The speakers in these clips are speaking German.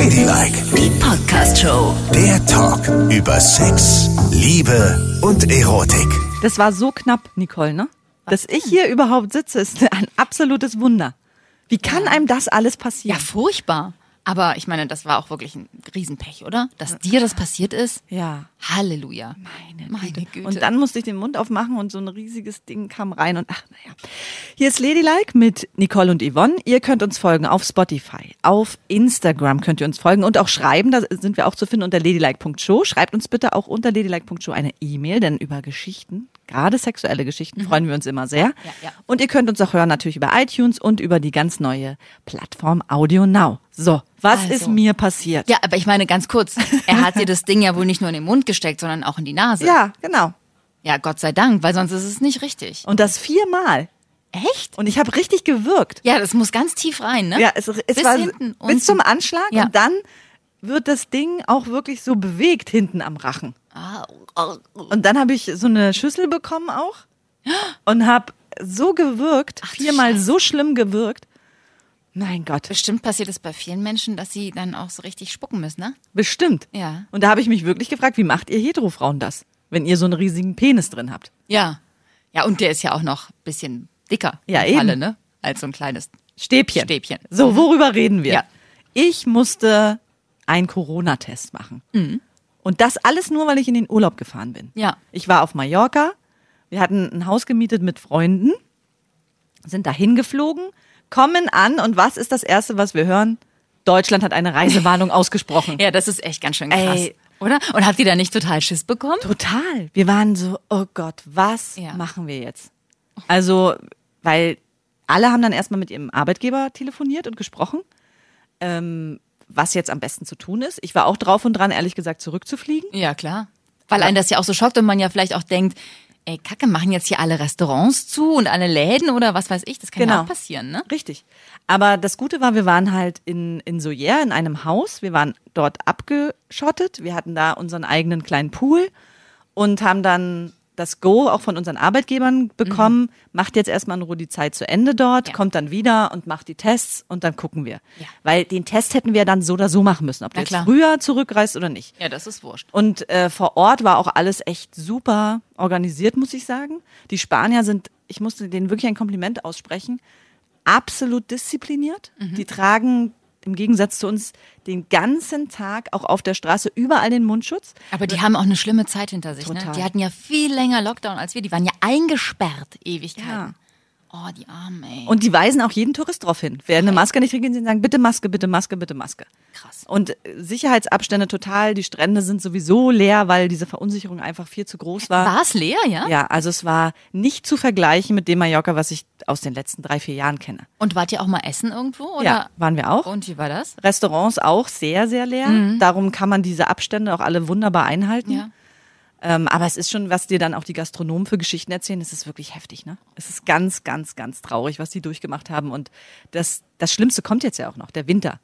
Ladylike, Die Podcast-Show. der Talk über Sex, Liebe und Erotik. Das war so knapp, Nicole, ne? Dass ich hier überhaupt sitze, ist ein absolutes Wunder. Wie kann einem das alles Ja, passieren? furchtbar. Aber ich meine, das war auch wirklich ein Riesenpech, oder? Dass dir das passiert ist? Ja. Halleluja. Meine, meine Güte. Und dann musste ich den Mund aufmachen und so ein riesiges Ding kam rein und ach, naja. Hier ist Ladylike mit Nicole und Yvonne. Ihr könnt uns folgen auf Spotify, auf Instagram könnt ihr uns folgen und auch schreiben. Da sind wir auch zu finden unter ladylike.show. Schreibt uns bitte auch unter ladylike.show eine E-Mail, denn über Geschichten, gerade sexuelle Geschichten, freuen wir uns immer sehr. Mhm. Ja, ja. Und ihr könnt uns auch hören natürlich über iTunes und über die ganz neue Plattform Audio Now. So, was Also. ist mir passiert? Ja, aber ich meine ganz kurz, er hat dir das Ding ja wohl nicht nur in den Mund gesteckt, sondern auch in die Nase. ja genau. Ja, Gott sei Dank, weil sonst ist es nicht richtig. Und das viermal. Echt? Und ich habe richtig gewirkt. Ja, das muss ganz tief rein, ne? Ja, es, es Bis war hinten, bis zum Anschlag Ja. und dann wird das Ding auch wirklich so bewegt hinten am Rachen. Und dann habe ich so eine Schüssel bekommen auch und habe so gewirkt, Ach viermal Scheiße. so schlimm gewirkt. Mein Gott, Bestimmt passiert es bei vielen Menschen, dass sie dann auch so richtig spucken müssen, ne? bestimmt. Ja. Und da habe ich mich wirklich gefragt, wie macht ihr Heterofrauen das, wenn ihr so einen riesigen Penis drin habt? Ja. Ja, und der ist ja auch noch ein bisschen dicker Ja, im Falle, eben. ne? Als so ein kleines Stäbchen. Stäbchen. So, worüber reden wir? Ja. Ich musste einen Corona-Test machen. Und das alles nur, weil ich in den Urlaub gefahren bin. Ja. Ich war auf Mallorca. Wir hatten ein Haus gemietet mit Freunden, sind dahin geflogen, kommen an und was ist das Erste, was wir hören? Deutschland hat eine Reisewarnung ausgesprochen. Ja, das ist echt ganz schön krass. Ey. Oder? Und habt ihr da nicht total Schiss bekommen? Total. Wir waren so, oh Gott, was Ja. machen wir jetzt? Also, weil alle haben dann erstmal mit ihrem Arbeitgeber telefoniert und gesprochen, ähm, was jetzt am besten zu tun ist. Ich war auch drauf und dran, ehrlich gesagt, zurückzufliegen. Ja, klar. Weil einen das ja auch so schockt und man ja vielleicht auch denkt, ey, Kacke, machen jetzt hier alle Restaurants zu und alle Läden oder was weiß ich, das kann ja Genau. auch passieren, ne? Richtig. Aber das Gute war, wir waren halt in, in Soyer in einem Haus. Wir waren dort abgeschottet. Wir hatten da unseren eigenen kleinen Pool und haben dann das Go auch von unseren Arbeitgebern bekommen. Macht jetzt erstmal in Ruhe die Zeit zu Ende dort, Ja. kommt dann wieder und macht die Tests und dann gucken wir. Ja. Weil den Test hätten wir dann so oder so machen müssen, ob du Na jetzt klar. früher zurückreist oder nicht. Ja, das ist wurscht. Und äh, vor Ort war auch alles echt super organisiert, muss ich sagen. Die Spanier sind, ich musste denen wirklich ein Kompliment aussprechen, absolut diszipliniert. Mhm. Die tragen im Gegensatz zu uns den ganzen Tag auch auf der Straße überall den Mundschutz. Aber die haben auch eine schlimme Zeit hinter sich, ne? Die hatten ja viel länger Lockdown als wir. Die waren ja eingesperrt Ewigkeiten. Ja. Oh, die Armen, ey. Und die weisen auch jeden Tourist drauf hin. Wer eine Maske nicht kriegt, sie sagen, bitte Maske, bitte Maske, bitte Maske. Krass. Und äh, Sicherheitsabstände total, die Strände sind sowieso leer, weil diese Verunsicherung einfach viel zu groß war. War es leer, ja? Ja, also es war nicht zu vergleichen mit dem Mallorca, was ich aus den letzten drei, vier Jahren kenne. Und wart ihr auch mal essen irgendwo? Oder? Ja, waren wir auch. Und wie war das? Restaurants auch sehr, sehr leer. Darum kann man diese Abstände auch alle wunderbar einhalten. Ja. Ähm, aber es ist schon, was dir dann auch die Gastronomen für Geschichten erzählen, es ist wirklich heftig, ne? Es ist ganz, ganz, ganz traurig, was die durchgemacht haben. Und das, das Schlimmste kommt jetzt ja auch noch, der Winter.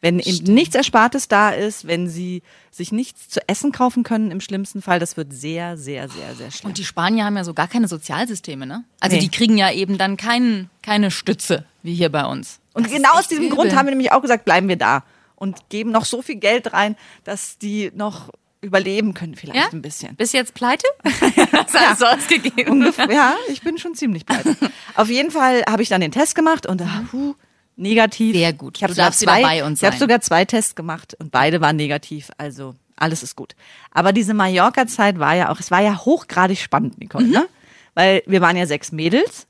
Wenn eben nichts Erspartes da ist, wenn sie sich nichts zu essen kaufen können, im schlimmsten Fall, das wird sehr, sehr, sehr, sehr schlimm. Und die Spanier haben ja so gar keine Sozialsysteme, ne? Also Nee. die kriegen ja eben dann kein, keine Stütze, wie hier bei uns. Und Das genau aus diesem übel. Grund haben wir nämlich auch gesagt, bleiben wir da und geben noch so viel Geld rein, dass die noch überleben können, vielleicht ja? ein bisschen. Bis jetzt pleite? Hast du alles so ausgegeben? Ungefähr, ja, ich bin schon ziemlich pleite. Auf jeden Fall habe ich dann den Test gemacht und ah, puh, negativ. Sehr gut. Ich habe Du sogar zwei, ich habe sein. sogar zwei Tests gemacht und beide waren negativ. Also alles ist gut. Aber diese Mallorca-Zeit war ja auch, es war ja hochgradig spannend, Nicole, Mhm. ne? Weil wir waren ja sechs Mädels.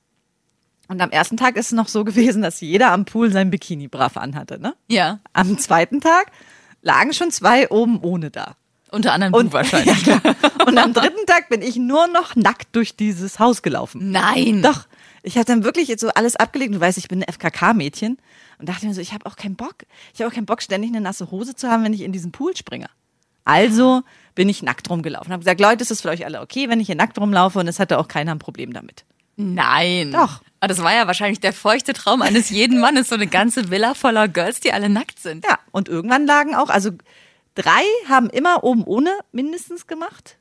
Und am ersten Tag ist es noch so gewesen, dass jeder am Pool sein Bikini brav anhatte, ne? Ja. Am zweiten Tag lagen schon zwei oben ohne da. Unter anderem du wahrscheinlich. Ja. Und am dritten Tag bin ich nur noch nackt durch dieses Haus gelaufen. Nein. Doch. Ich habe dann wirklich jetzt so alles abgelegt. Du weißt, ich bin ein FKK-Mädchen und dachte mir so, ich habe auch keinen Bock. Ich habe auch keinen Bock, ständig eine nasse Hose zu haben, wenn ich in diesen Pool springe. Also bin ich nackt rumgelaufen. Habe gesagt, Leute, ist es für euch alle okay, wenn ich hier nackt rumlaufe? Und es hatte auch keiner ein Problem damit. Nein. Doch. Aber das war ja wahrscheinlich der feuchte Traum eines jeden Mannes, so eine ganze Villa voller Girls, die alle nackt sind. Ja, und irgendwann lagen auch, also drei haben immer oben ohne mindestens gemacht.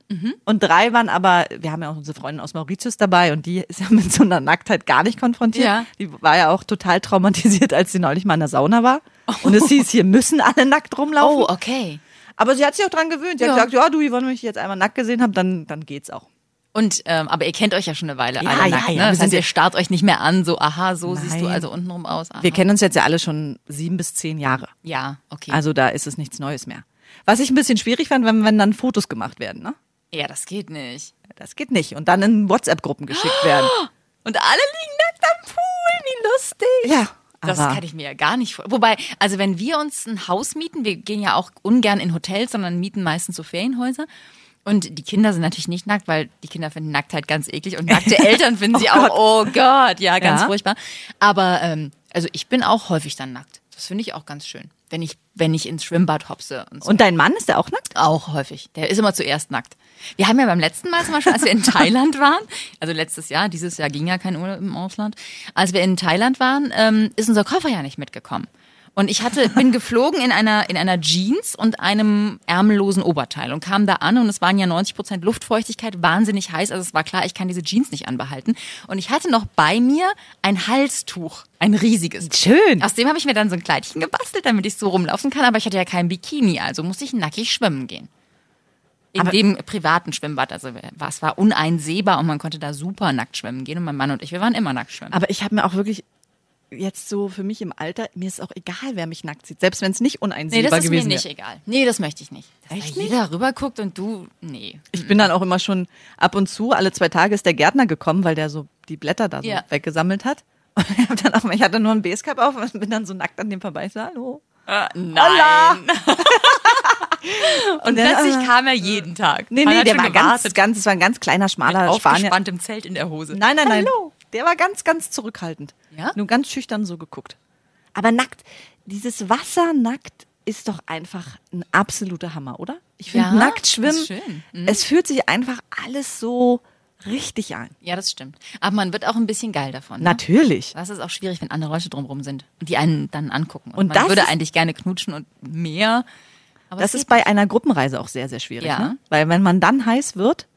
Und drei waren aber, wir haben ja auch unsere Freundin aus Mauritius dabei und die ist ja mit so einer Nacktheit gar nicht konfrontiert. Ja. Die war ja auch total traumatisiert, als sie neulich mal in der Sauna war. Und es hieß, hier müssen alle nackt rumlaufen. Oh, okay. Aber sie hat sich auch dran gewöhnt. Sie hat Ja. gesagt, ja, du, wenn ich jetzt einmal nackt gesehen habe, dann, dann geht's auch. Und ähm, aber ihr kennt euch ja schon eine Weile. Ja, alle ja, nackt, ja, Ne? wir Das heißt, ja- ihr starrt euch nicht mehr an, so aha, so siehst du Nein. also untenrum aus. Aha. Wir kennen uns jetzt ja alle schon sieben bis zehn Jahre. ja, okay. Also da ist es nichts Neues mehr. Was ich ein bisschen schwierig fand, wenn, wenn dann Fotos gemacht werden, ne? ja, das geht nicht. Das geht nicht. Und dann in WhatsApp-Gruppen geschickt werden. Und alle liegen nackt am Pool, wie lustig. Ja. Das kann ich mir ja gar nicht vor. Wobei, also wenn wir uns ein Haus mieten, wir gehen ja auch ungern in Hotels, sondern mieten meistens so Ferienhäuser. Und die Kinder sind natürlich nicht nackt, weil die Kinder finden Nacktheit ganz eklig und nackte Eltern finden sie auch, oh Gott, ja, ganz Ja. furchtbar. Aber ähm, also ich bin auch häufig dann nackt. Das finde ich auch ganz schön. Wenn ich, wenn ich ins Schwimmbad hopse und so. Und dein Mann ist der auch nackt? Auch häufig. Der ist immer zuerst nackt. Wir haben ja beim letzten Mal zum Beispiel, als wir in Thailand waren, also letztes Jahr, dieses Jahr ging ja kein Urlaub im Ausland, als wir in Thailand waren, ähm, ist unser Koffer ja nicht mitgekommen. Und ich hatte, bin geflogen in einer, in einer Jeans und einem ärmellosen Oberteil und kam da an und es waren ja 90 Prozent Luftfeuchtigkeit, wahnsinnig heiß. Also es war klar, ich kann diese Jeans nicht anbehalten. Und ich hatte noch bei mir ein Halstuch, ein riesiges. Schön. Aus dem habe ich mir dann so ein Kleidchen gebastelt, damit ich so rumlaufen kann, aber ich hatte ja kein Bikini, also musste ich nackig schwimmen gehen. In Aber- dem privaten Schwimmbad, also war- es war uneinsehbar und man konnte da super nackt schwimmen gehen und mein Mann und ich, wir waren immer nackt schwimmen. Aber ich habe mir auch wirklich jetzt so für mich im Alter, mir ist auch egal, wer mich nackt sieht, selbst wenn es nicht nee, uneinsehbar das ist mir gewesen nicht wäre. egal. Nee, das möchte ich nicht. Dass Echt da jeder rüberguckt und du, nee. Ich bin dann auch immer schon ab und zu, alle zwei Tage ist der Gärtner gekommen, weil der so die Blätter da so Ja. weggesammelt hat. Und ich, hab dann auch, ich hatte nur ein Basecap auf und bin dann so nackt an dem vorbei. Ich so, hallo. nein. und dann, plötzlich äh, kam er jeden Tag. Nee, nee, der war ganz, gewartet. ganz, es war ein ganz kleiner, schmaler Spanier. aufgespannt im Zelt in der Hose. Nein, nein, nein. Hallo. Der war ganz, ganz zurückhaltend. Ja? Nur ganz schüchtern so geguckt. Aber nackt, dieses Wasser nackt ist doch einfach ein absoluter Hammer, oder? Ich finde Ja, nackt schwimmen. Mhm. es fühlt sich einfach alles so richtig an. Ja, das stimmt. Aber man wird auch ein bisschen geil davon. Ne? Natürlich. Das ist auch schwierig, wenn andere Leute drumherum sind und die einen dann angucken. Und, Und man das würde eigentlich gerne knutschen und mehr. Aber Das ist bei einer Gruppenreise auch sehr, sehr schwierig. Ja. Ne? Weil wenn man dann heiß wird,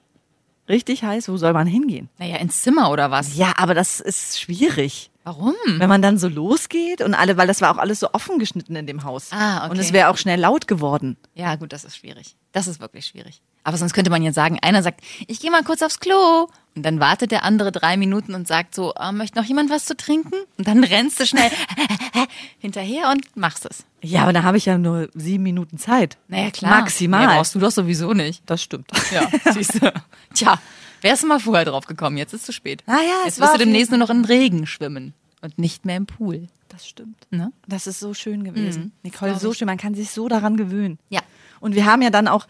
richtig heiß, wo soll man hingehen? Naja, ins Zimmer oder was? Ja, aber das ist schwierig. Warum? Wenn man dann so losgeht und alle, weil das war auch alles so offen geschnitten in dem Haus. Ah, okay. Und es wäre auch schnell laut geworden. Ja, gut, das ist schwierig. Das ist wirklich schwierig. Aber sonst könnte man ja sagen, einer sagt, ich gehe mal kurz aufs Klo. Und dann wartet der andere drei Minuten und sagt so, ah, möchte noch jemand was zu trinken? Und dann rennst du schnell hinterher und machst es. Ja, aber da habe ich ja nur sieben Minuten Zeit. Naja, klar. Maximal. Mehr brauchst du doch sowieso nicht. Das stimmt. Ja, siehst du. Tja, wärst du mal vorher drauf gekommen, jetzt ist es zu spät. Ah ja, es jetzt wirst du demnächst nur noch im Regen schwimmen und nicht mehr im Pool. Das stimmt. Ne? Das ist so schön gewesen. Mhm. Nicole, so schön. Man kann sich so daran gewöhnen. Ja. Und wir haben ja dann auch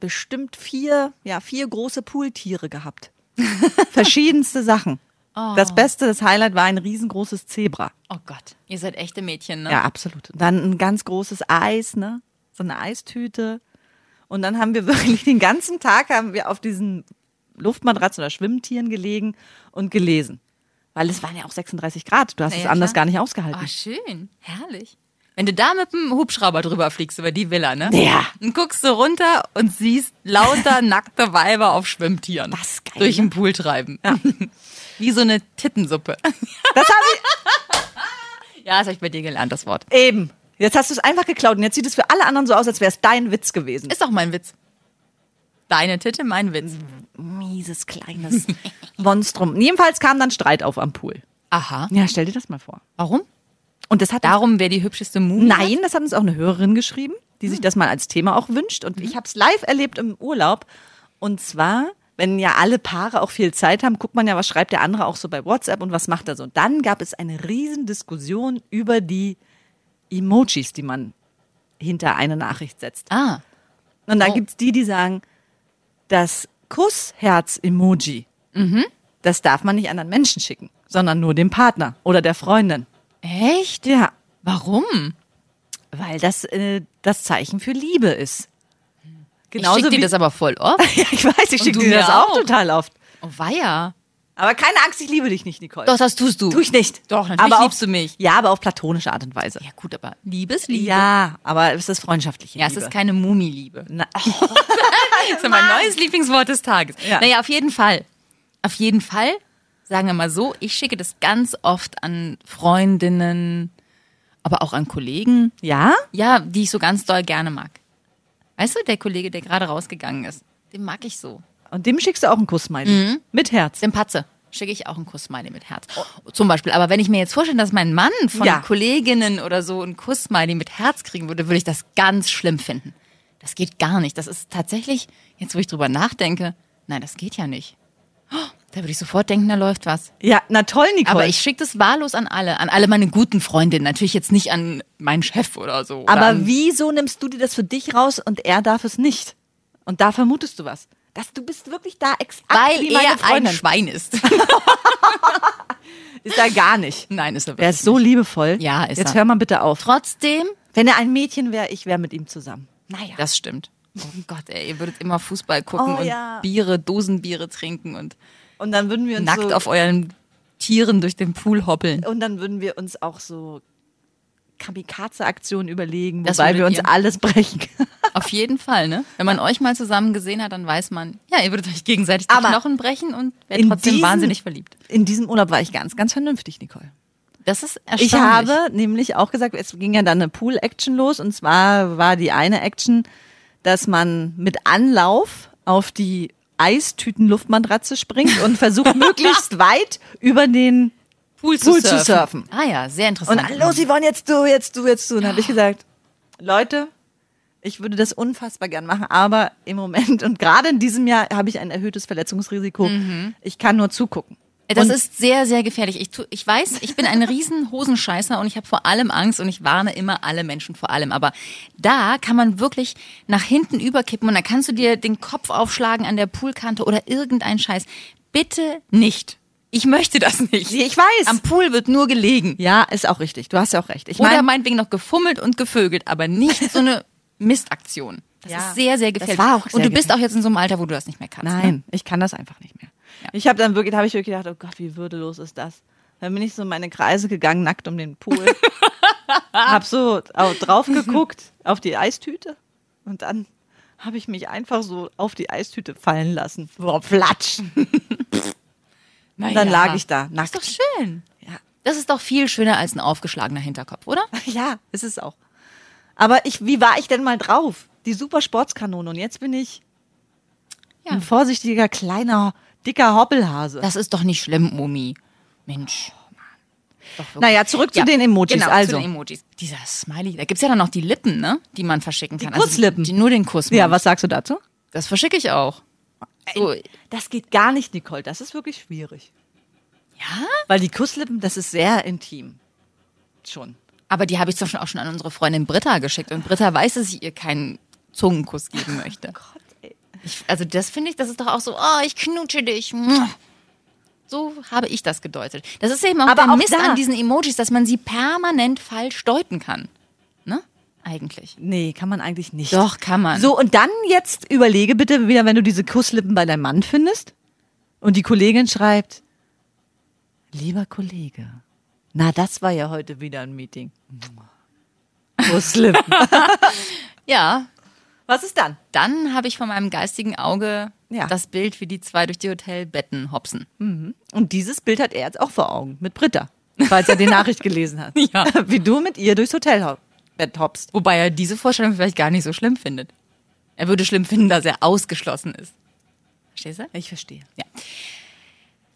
bestimmt vier, ja, vier große Pooltiere gehabt. Verschiedenste Sachen. Oh. Das Beste, das Highlight war ein riesengroßes Zebra. Oh Gott, ihr seid echte Mädchen, ne? Ja, absolut. Und dann ein ganz großes Eis, ne? So eine Eistüte. Und dann haben wir wirklich den ganzen Tag haben wir auf diesen Luftmatratzen oder Schwimmtieren gelegen und gelesen. Weil es waren ja auch 36 Grad. Du hast Na es ja, anders klar. gar nicht ausgehalten. Oh, schön. Herrlich. Wenn du da mit dem Hubschrauber drüber fliegst über die Villa, ne? Ja. Und guckst du runter und siehst lauter nackte Weiber auf Schwimmtieren. Das ist geil, Durch ne? den Pool treiben. Wie so eine Tittensuppe. Das habe ich Ja, das habe ich bei dir gelernt, das Wort. eben. Jetzt hast du es einfach geklaut und jetzt sieht es für alle anderen so aus, als wäre es dein Witz gewesen. Ist doch mein Witz. Deine Titte, mein Witz. Mieses, kleines Monstrum. Jedenfalls kam dann Streit auf am Pool. Aha. Ja, stell dir das mal vor. Warum? Und das hat Darum, wer die hübscheste Mumie Nein, das hat uns auch eine Hörerin geschrieben, die sich das mal als Thema auch wünscht. Und ich habe es live erlebt im Urlaub. Und zwar, wenn ja alle Paare auch viel Zeit haben, guckt man ja, was schreibt der andere auch so bei WhatsApp und was macht er so. Und dann gab es eine riesen Diskussion über die Emojis, die man hinter eine Nachricht setzt. hat? Ah. Und dann Oh. gibt's die, die sagen, das Kussherz-Emoji, das darf man nicht anderen Menschen schicken, sondern nur dem Partner oder der Freundin. Echt? Ja, Warum? weil das äh, das Zeichen für Liebe ist. ich schick dir das aber voll oft. Ja, ich weiß, ich schicke dir mir das auch auch. total oft. Oh, weia. Aber keine Angst, ich liebe dich nicht, Nicole. Doch, das tust du. tu ich nicht. Doch, natürlich aber liebst auf, du mich. Ja, aber auf platonische Art und Weise. Ja, gut, aber Liebesliebe. Ja, aber es ist freundschaftliche Ja, es Liebe. ist keine Mumiliebe. Na, Das ist mein neues Lieblingswort des Tages. Ja. Naja, auf jeden Fall. Auf jeden Fall, sagen wir mal so, ich schicke das ganz oft an Freundinnen, Aber auch an Kollegen, Ja? ja, die ich so ganz doll gerne mag. Weißt du, der Kollege, der gerade rausgegangen ist, den mag ich so. Und dem schickst du auch einen Kuss-Smiley. Mhm. Mit Herz. Dem Patze schicke ich auch einen Kuss-Smiley mit Herz. Zum Beispiel. Aber wenn ich mir jetzt vorstelle, dass mein Mann von Ja. Kolleginnen oder so einen Kuss-Smiley mit Herz kriegen würde, würde ich das ganz schlimm finden. Das geht gar nicht. Das ist tatsächlich, jetzt wo ich drüber nachdenke, nein, das geht ja nicht. Da würde ich sofort denken, da läuft was. Ja, na toll, Nicole. Aber ich schicke das wahllos an alle, an alle meine guten Freundinnen. Natürlich jetzt nicht an meinen Chef oder so. oder Aber wieso nimmst du dir das für dich raus und er darf es nicht? Und da vermutest du was. Dass du bist wirklich da exakt Weil wie meine er ein Freundin. Schwein ist. Ist er gar nicht. Nein, ist er Er wirklich ist so liebevoll. Ja, ist Jetzt er. hör mal bitte auf. Trotzdem, Wenn er ein Mädchen wäre, ich wäre mit ihm zusammen. naja, das stimmt. Oh Gott, ey, ihr würdet immer Fußball gucken Oh, und ja. Biere, Dosenbiere trinken und Und dann würden wir uns nackt so, auf euren Tieren durch den Pool hoppeln. und dann würden wir uns auch so Kamikaze-Aktionen überlegen, Das wobei wir uns alles brechen. Auf jeden Fall, ne? Wenn man euch mal zusammen gesehen hat, dann weiß man, ja, ihr würdet euch gegenseitig die Aber Knochen brechen und werdet trotzdem diesem- wahnsinnig verliebt. In diesem Urlaub war ich ganz, ganz vernünftig, Nicole. Das ist erstaunlich. Ich habe nämlich auch gesagt, es ging ja dann eine Pool-Action los und zwar war die eine Action, dass man mit Anlauf auf die Eistüten-Luftmatratze springt und versucht möglichst weit über den Pool, Pool zu surfen. Ah ja, sehr und interessant. los, Yvonne, jetzt du, jetzt du, jetzt du. Und dann habe ich gesagt, Leute, ich würde das unfassbar gern machen, aber im Moment und gerade in diesem Jahr habe ich ein erhöhtes Verletzungsrisiko. Ich kann nur zugucken. Das Und- ist sehr, sehr gefährlich. Ich, tu, ich weiß, ich bin ein riesen Hosenscheißer und ich habe vor allem Angst und ich warne immer alle Menschen vor allem. Aber da kann man wirklich nach hinten überkippen und dann kannst du dir den Kopf aufschlagen an der Poolkante oder irgendein Scheiß. Bitte nicht. Ich möchte das nicht. Ich weiß. Am Pool wird nur gelegen. Ja, ist auch richtig. Du hast ja auch recht. Ich Oder meine, meinetwegen noch gefummelt und gevögelt, aber nicht so eine Mistaktion. Das Ja. ist sehr, sehr gefährlich. war auch sehr und du bist auch jetzt in so einem Alter, wo du das nicht mehr kannst. Ne? Nein, ich kann das einfach nicht mehr. Ich habe dann wirklich, habe ich wirklich gedacht, oh Gott, wie würdelos ist das? Dann bin ich so in meine Kreise gegangen, nackt um den Pool. hab so au- drauf geguckt auf die Eistüte und dann habe ich mich einfach so auf die Eistüte fallen lassen. Boah, platsch. Na Und dann ja. lag ich da, Ist nackt. doch schön. Ja. Das ist doch viel schöner als ein aufgeschlagener Hinterkopf, oder? ja, ist es auch. Aber ich, wie war ich denn mal drauf? Die super Sportskanone und jetzt bin ich Ja. ein vorsichtiger, kleiner, dicker Hoppelhase. Das ist doch nicht schlimm, Omi. Mensch. Doch. Naja, zurück zu Ja, den Emojis. Genau, also. zu den Emojis. Dieser Smiley. Da gibt's ja dann noch die Lippen, ne? Die man verschicken kann. Kusslippen. Also die, nur den Kuss. ja, was sagst du dazu? Das verschicke ich auch. So, Das geht gar nicht, Nicole. Das ist wirklich schwierig. ja? Weil die Kusslippen, das ist sehr intim. Schon. Aber die habe ich zum Beispiel auch schon an unsere Freundin Britta geschickt. Und Britta weiß, dass ich ihr keinen Zungenkuss geben möchte. Gott, ey. Ich, also das finde ich, das ist doch auch so, oh, ich knutsche dich. So habe ich das gedeutet. Das ist eben auch Aber der auch Mist da- an diesen Emojis, dass man sie permanent falsch deuten kann. Ne? Eigentlich. Nee, kann man eigentlich nicht. Doch, kann man. So, und dann jetzt überlege bitte wieder, wenn du diese Kusslippen bei deinem Mann findest und die Kollegin schreibt, lieber Kollege, na, das war ja heute wieder ein Meeting. Kusslippen. Ja, Was ist dann? dann habe ich von meinem geistigen Auge Ja. das Bild, wie die zwei durch die Hotelbetten hopsen. Und dieses Bild hat er jetzt auch vor Augen, mit Britta, falls er die Nachricht gelesen hat. Ja. Wie du mit ihr durchs Hotelbett hoppst. Wobei er diese Vorstellung vielleicht gar nicht so schlimm findet. Er würde schlimm finden, dass er ausgeschlossen ist. Verstehst du? Ich verstehe. Ja.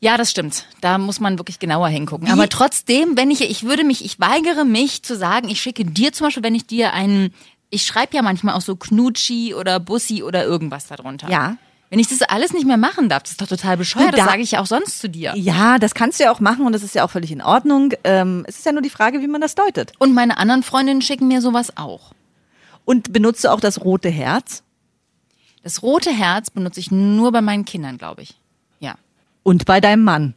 Ja, das stimmt. Da muss man wirklich genauer hingucken. Aber trotzdem, wenn ich, ich würde mich, ich weigere mich zu sagen, ich schicke dir zum Beispiel, wenn ich dir einen, ich schreibe ja manchmal auch so Knutschi oder Bussi oder irgendwas darunter. Ja. Wenn ich das alles nicht mehr machen darf, das ist doch total bescheuert. Das da- sage ich ja auch sonst zu dir. Ja, das kannst du ja auch machen und das ist ja auch völlig in Ordnung. Ähm, es ist ja nur die Frage, wie man das deutet. Und meine anderen Freundinnen schicken mir sowas auch. Und benutzt du auch das rote Herz? Das rote Herz benutze ich nur bei meinen Kindern, glaube ich. Ja. Und bei deinem Mann?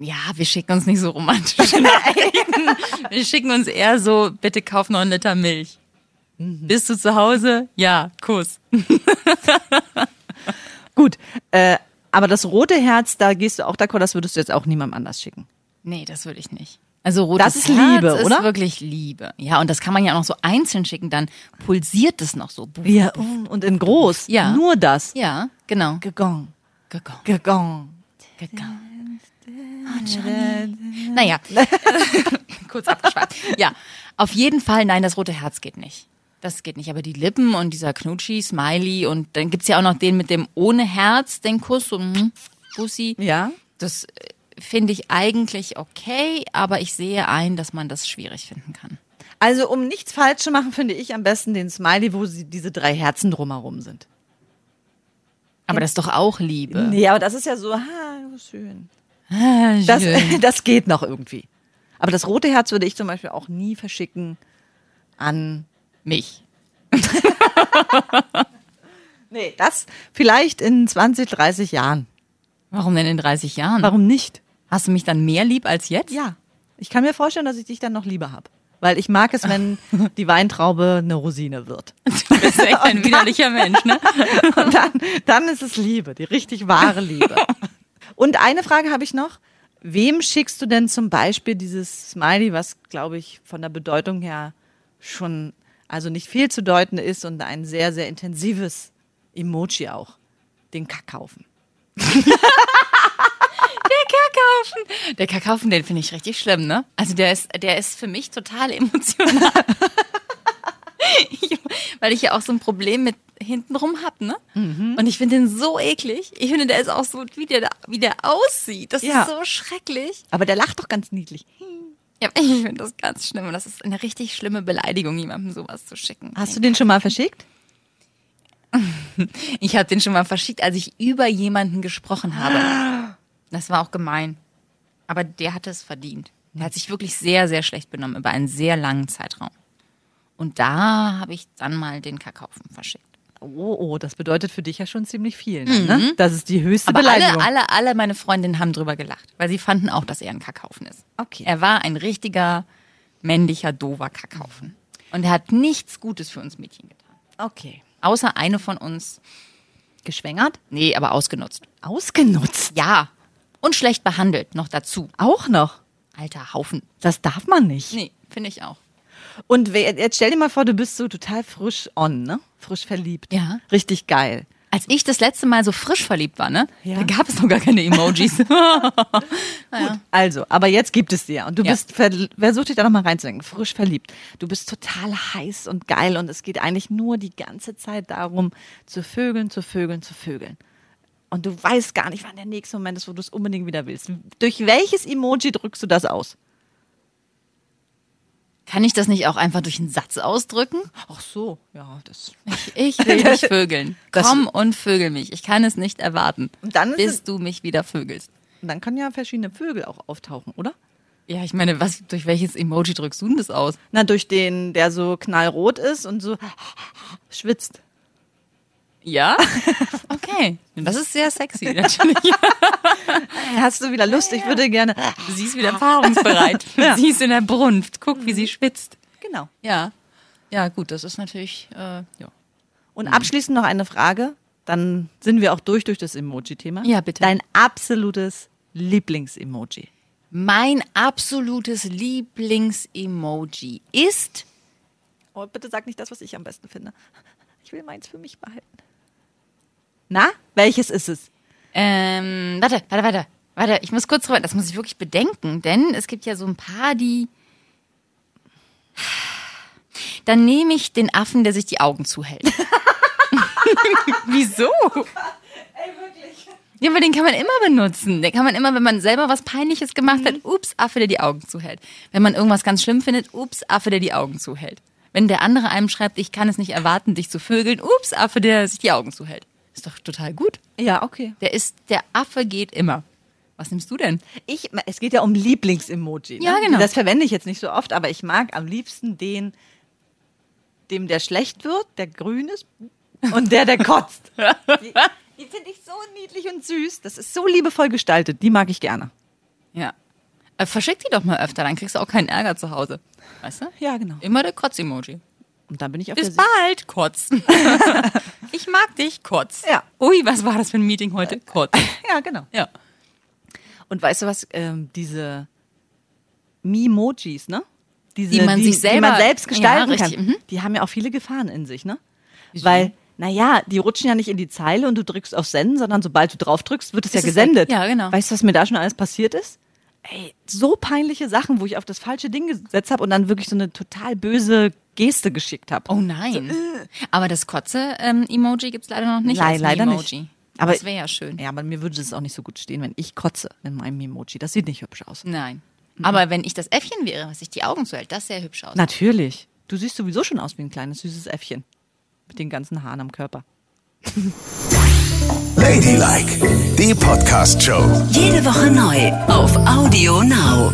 Ja, wir schicken uns nicht so romantische Nachrichten. Wir schicken uns eher so, bitte kauf noch einen Liter Milch. Bist du zu Hause? Ja, Kuss. Gut, äh, aber das rote Herz, da gehst du auch d'accord, das würdest du jetzt auch niemandem anders schicken. Nee, das würde ich nicht. Also rotes Das ist Herz Liebe, ist oder? wirklich Liebe. Ja, und das kann man ja auch noch so einzeln schicken, dann pulsiert es noch so. Ja, und in groß. Ja. Nur das. Ja, genau. Gegong. Gegangen. Gegong. Gegangen. Oh, Johnny. Naja, kurz abgeschweift. Ja, Auf jeden Fall, nein, das rote Herz geht nicht. Das geht nicht. Aber die Lippen und dieser Knutschi, Smiley und dann gibt's ja auch noch den mit dem ohne Herz, den Kuss, mm, Bussi. Ja. Das äh, finde ich eigentlich okay, aber ich sehe ein, dass man das schwierig finden kann. Also um nichts falsch zu machen, finde ich am besten den Smiley, wo sie diese drei Herzen drumherum sind. Aber das ist doch auch Liebe. Nee, aber das ist ja so, ha, schön. Ah, Das, schön. das geht noch irgendwie. Aber das rote Herz würde ich zum Beispiel auch nie verschicken an. Mich. Nee, das vielleicht in 20, 30 Jahren. Warum denn in 30 Jahren? Warum nicht? Hast du mich dann mehr lieb als jetzt? Ja. Ich kann mir vorstellen, dass ich dich dann noch lieber habe. Weil ich mag es, wenn die Weintraube eine Rosine wird. Du bist echt ein widerlicher Mensch, ne? Und dann, dann ist es Liebe, die richtig wahre Liebe. Und eine Frage habe ich noch. Wem schickst du denn zum Beispiel dieses Smiley, was, glaube ich, von der Bedeutung her schon, also nicht viel zu deuten ist und ein sehr, sehr intensives Emoji auch, den Kackhaufen. Kakaufen. Der Kakaufen, den finde ich richtig schlimm, ne? Also der ist, der ist für mich total emotional. ich, weil ich ja auch so ein Problem mit hintenrum hab, ne? Und ich finde den so eklig. Ich finde, der ist auch so, wie der, wie der aussieht. Das Ja. ist so schrecklich. Aber der lacht doch ganz niedlich. Ja, ich finde das ganz schlimm. Und das ist eine richtig schlimme Beleidigung, jemandem sowas zu schicken. Hast du den schon mal verschickt? Ich habe den schon mal verschickt, als ich über jemanden gesprochen habe. Das war auch gemein. Aber der hatte es verdient. Der hat sich wirklich sehr, sehr schlecht benommen über einen sehr langen Zeitraum. Und da habe ich dann mal den Kackhaufen verschickt. Oh, oh, das bedeutet für dich ja schon ziemlich viel. Ne? Das ist die höchste Aber alle, Beleidigung. alle, alle meine Freundinnen haben drüber gelacht, weil sie fanden auch, dass er ein Kackhaufen ist. Okay. Er war ein richtiger, männlicher, dover Kackhaufen. Und er hat nichts Gutes für uns Mädchen getan. Okay. Außer eine von uns, Geschwängert? nee, aber ausgenutzt. Ausgenutzt. Ja. Und schlecht behandelt, noch dazu. Auch noch. Alter Haufen. Das darf man nicht. Nee, finde ich auch. Und wer, jetzt stell dir mal vor, du bist so total frisch on, ne? Frisch verliebt. Ja. Richtig geil. Als ich das letzte Mal so frisch verliebt war, ne? Ja. Da gab es noch gar keine Emojis. naja. Also, aber jetzt gibt es dir. Und du Ja. bist, ver versuch dich da nochmal reinzudenken, frisch verliebt. Du bist total heiß und geil und es geht eigentlich nur die ganze Zeit darum, zu vögeln, zu vögeln, zu vögeln. Und du weißt gar nicht, wann der nächste Moment ist, wo du es unbedingt wieder willst. Durch welches Emoji drückst du das aus? Kann ich das nicht auch einfach durch einen Satz ausdrücken? Ach so, ja, das. Ich will dich vögeln. Komm und vögel mich. Ich kann es nicht erwarten, Und bis du mich wieder vögelst. Dann können ja verschiedene Vögel auch auftauchen, oder? Ja, ich meine, was, durch welches Emoji drückst du denn das aus? Na, durch den, der so knallrot ist und so schwitzt. Ja? Okay. Das ist sehr sexy, natürlich. Hast du wieder Lust? Ich würde gerne. Sie ist wieder paarungsbereit. Ja. Sie ist in der Brunft. Guck, wie sie schwitzt. Genau. Ja. Ja, gut, das ist natürlich, äh, ja. Und abschließend noch eine Frage. Dann sind wir auch durch durch das Emoji-Thema. Ja, bitte. Dein absolutes Lieblings-Emoji. Mein absolutes Lieblings-Emoji ist Oh, bitte sag nicht das, was ich am besten finde. Ich will meins für mich behalten. Na, welches ist es? Ähm, warte, warte, warte. Warte, ich muss kurz drüber, das muss ich wirklich bedenken, denn es gibt ja so ein paar, die. Dann nehme ich den Affen, der sich die Augen zuhält. Wieso? Ja, aber den kann man immer benutzen. Den kann man immer, wenn man selber was Peinliches gemacht hat, ups, Affe, der die Augen zuhält. Wenn man irgendwas ganz schlimm findet, ups, Affe, der die Augen zuhält. Wenn der andere einem schreibt, ich kann es nicht erwarten, dich zu vögeln, ups, Affe, der sich die Augen zuhält. Ist doch total gut. Ja, okay. Der ist, der Affe geht immer. Was nimmst du denn? Ich, es geht ja um Lieblings-Emoji. Ne? Ja, genau. Das verwende ich jetzt nicht so oft, aber ich mag am liebsten den, dem der schlecht wird, der grün ist und der, der kotzt. Die, die finde ich so niedlich und süß. Das ist so liebevoll gestaltet. Die mag ich gerne. Ja. Äh, verschick die doch mal öfter, dann kriegst du auch keinen Ärger zu Hause. Weißt du? Ja, genau. Immer der Kotz-Emoji. Und dann bin ich auf Bis bald, Kotz. ich mag dich, Kotz. Ja. Ui, was war das für ein Meeting heute? Kotz. Ja, genau. Ja. Und weißt du was, ähm, diese Mimojis, ne? Diese, Die man sich die selber- man selbst gestalten Ja, kann, mhm. die haben ja auch viele Gefahren in sich, ne? Weil, naja, die rutschen ja nicht in die Zeile und du drückst auf Senden, sondern sobald du drauf drückst, wird es ja es gesendet. weg. Ja, genau. Weißt du, was mir da schon alles passiert ist? Ey, so peinliche Sachen, wo ich auf das falsche Ding gesetzt habe und dann wirklich so eine total böse Geste geschickt habe. Oh nein. Aber das Kotze-Emoji gibt's leider noch nicht. Le- als leider Emoji. nicht. Aber das wäre ja schön. Ja, aber mir würde es auch nicht so gut stehen, wenn ich kotze in meinem Emoji. Das sieht nicht hübsch aus. Nein. Aber wenn ich das Äffchen wäre, was sich die Augen zuhält, das sähe hübsch aus. Natürlich. Du siehst sowieso schon aus wie ein kleines süßes Äffchen. Mit den ganzen Haaren am Körper. Ladylike, die Podcast-Show. Jede Woche neu auf Audio Now.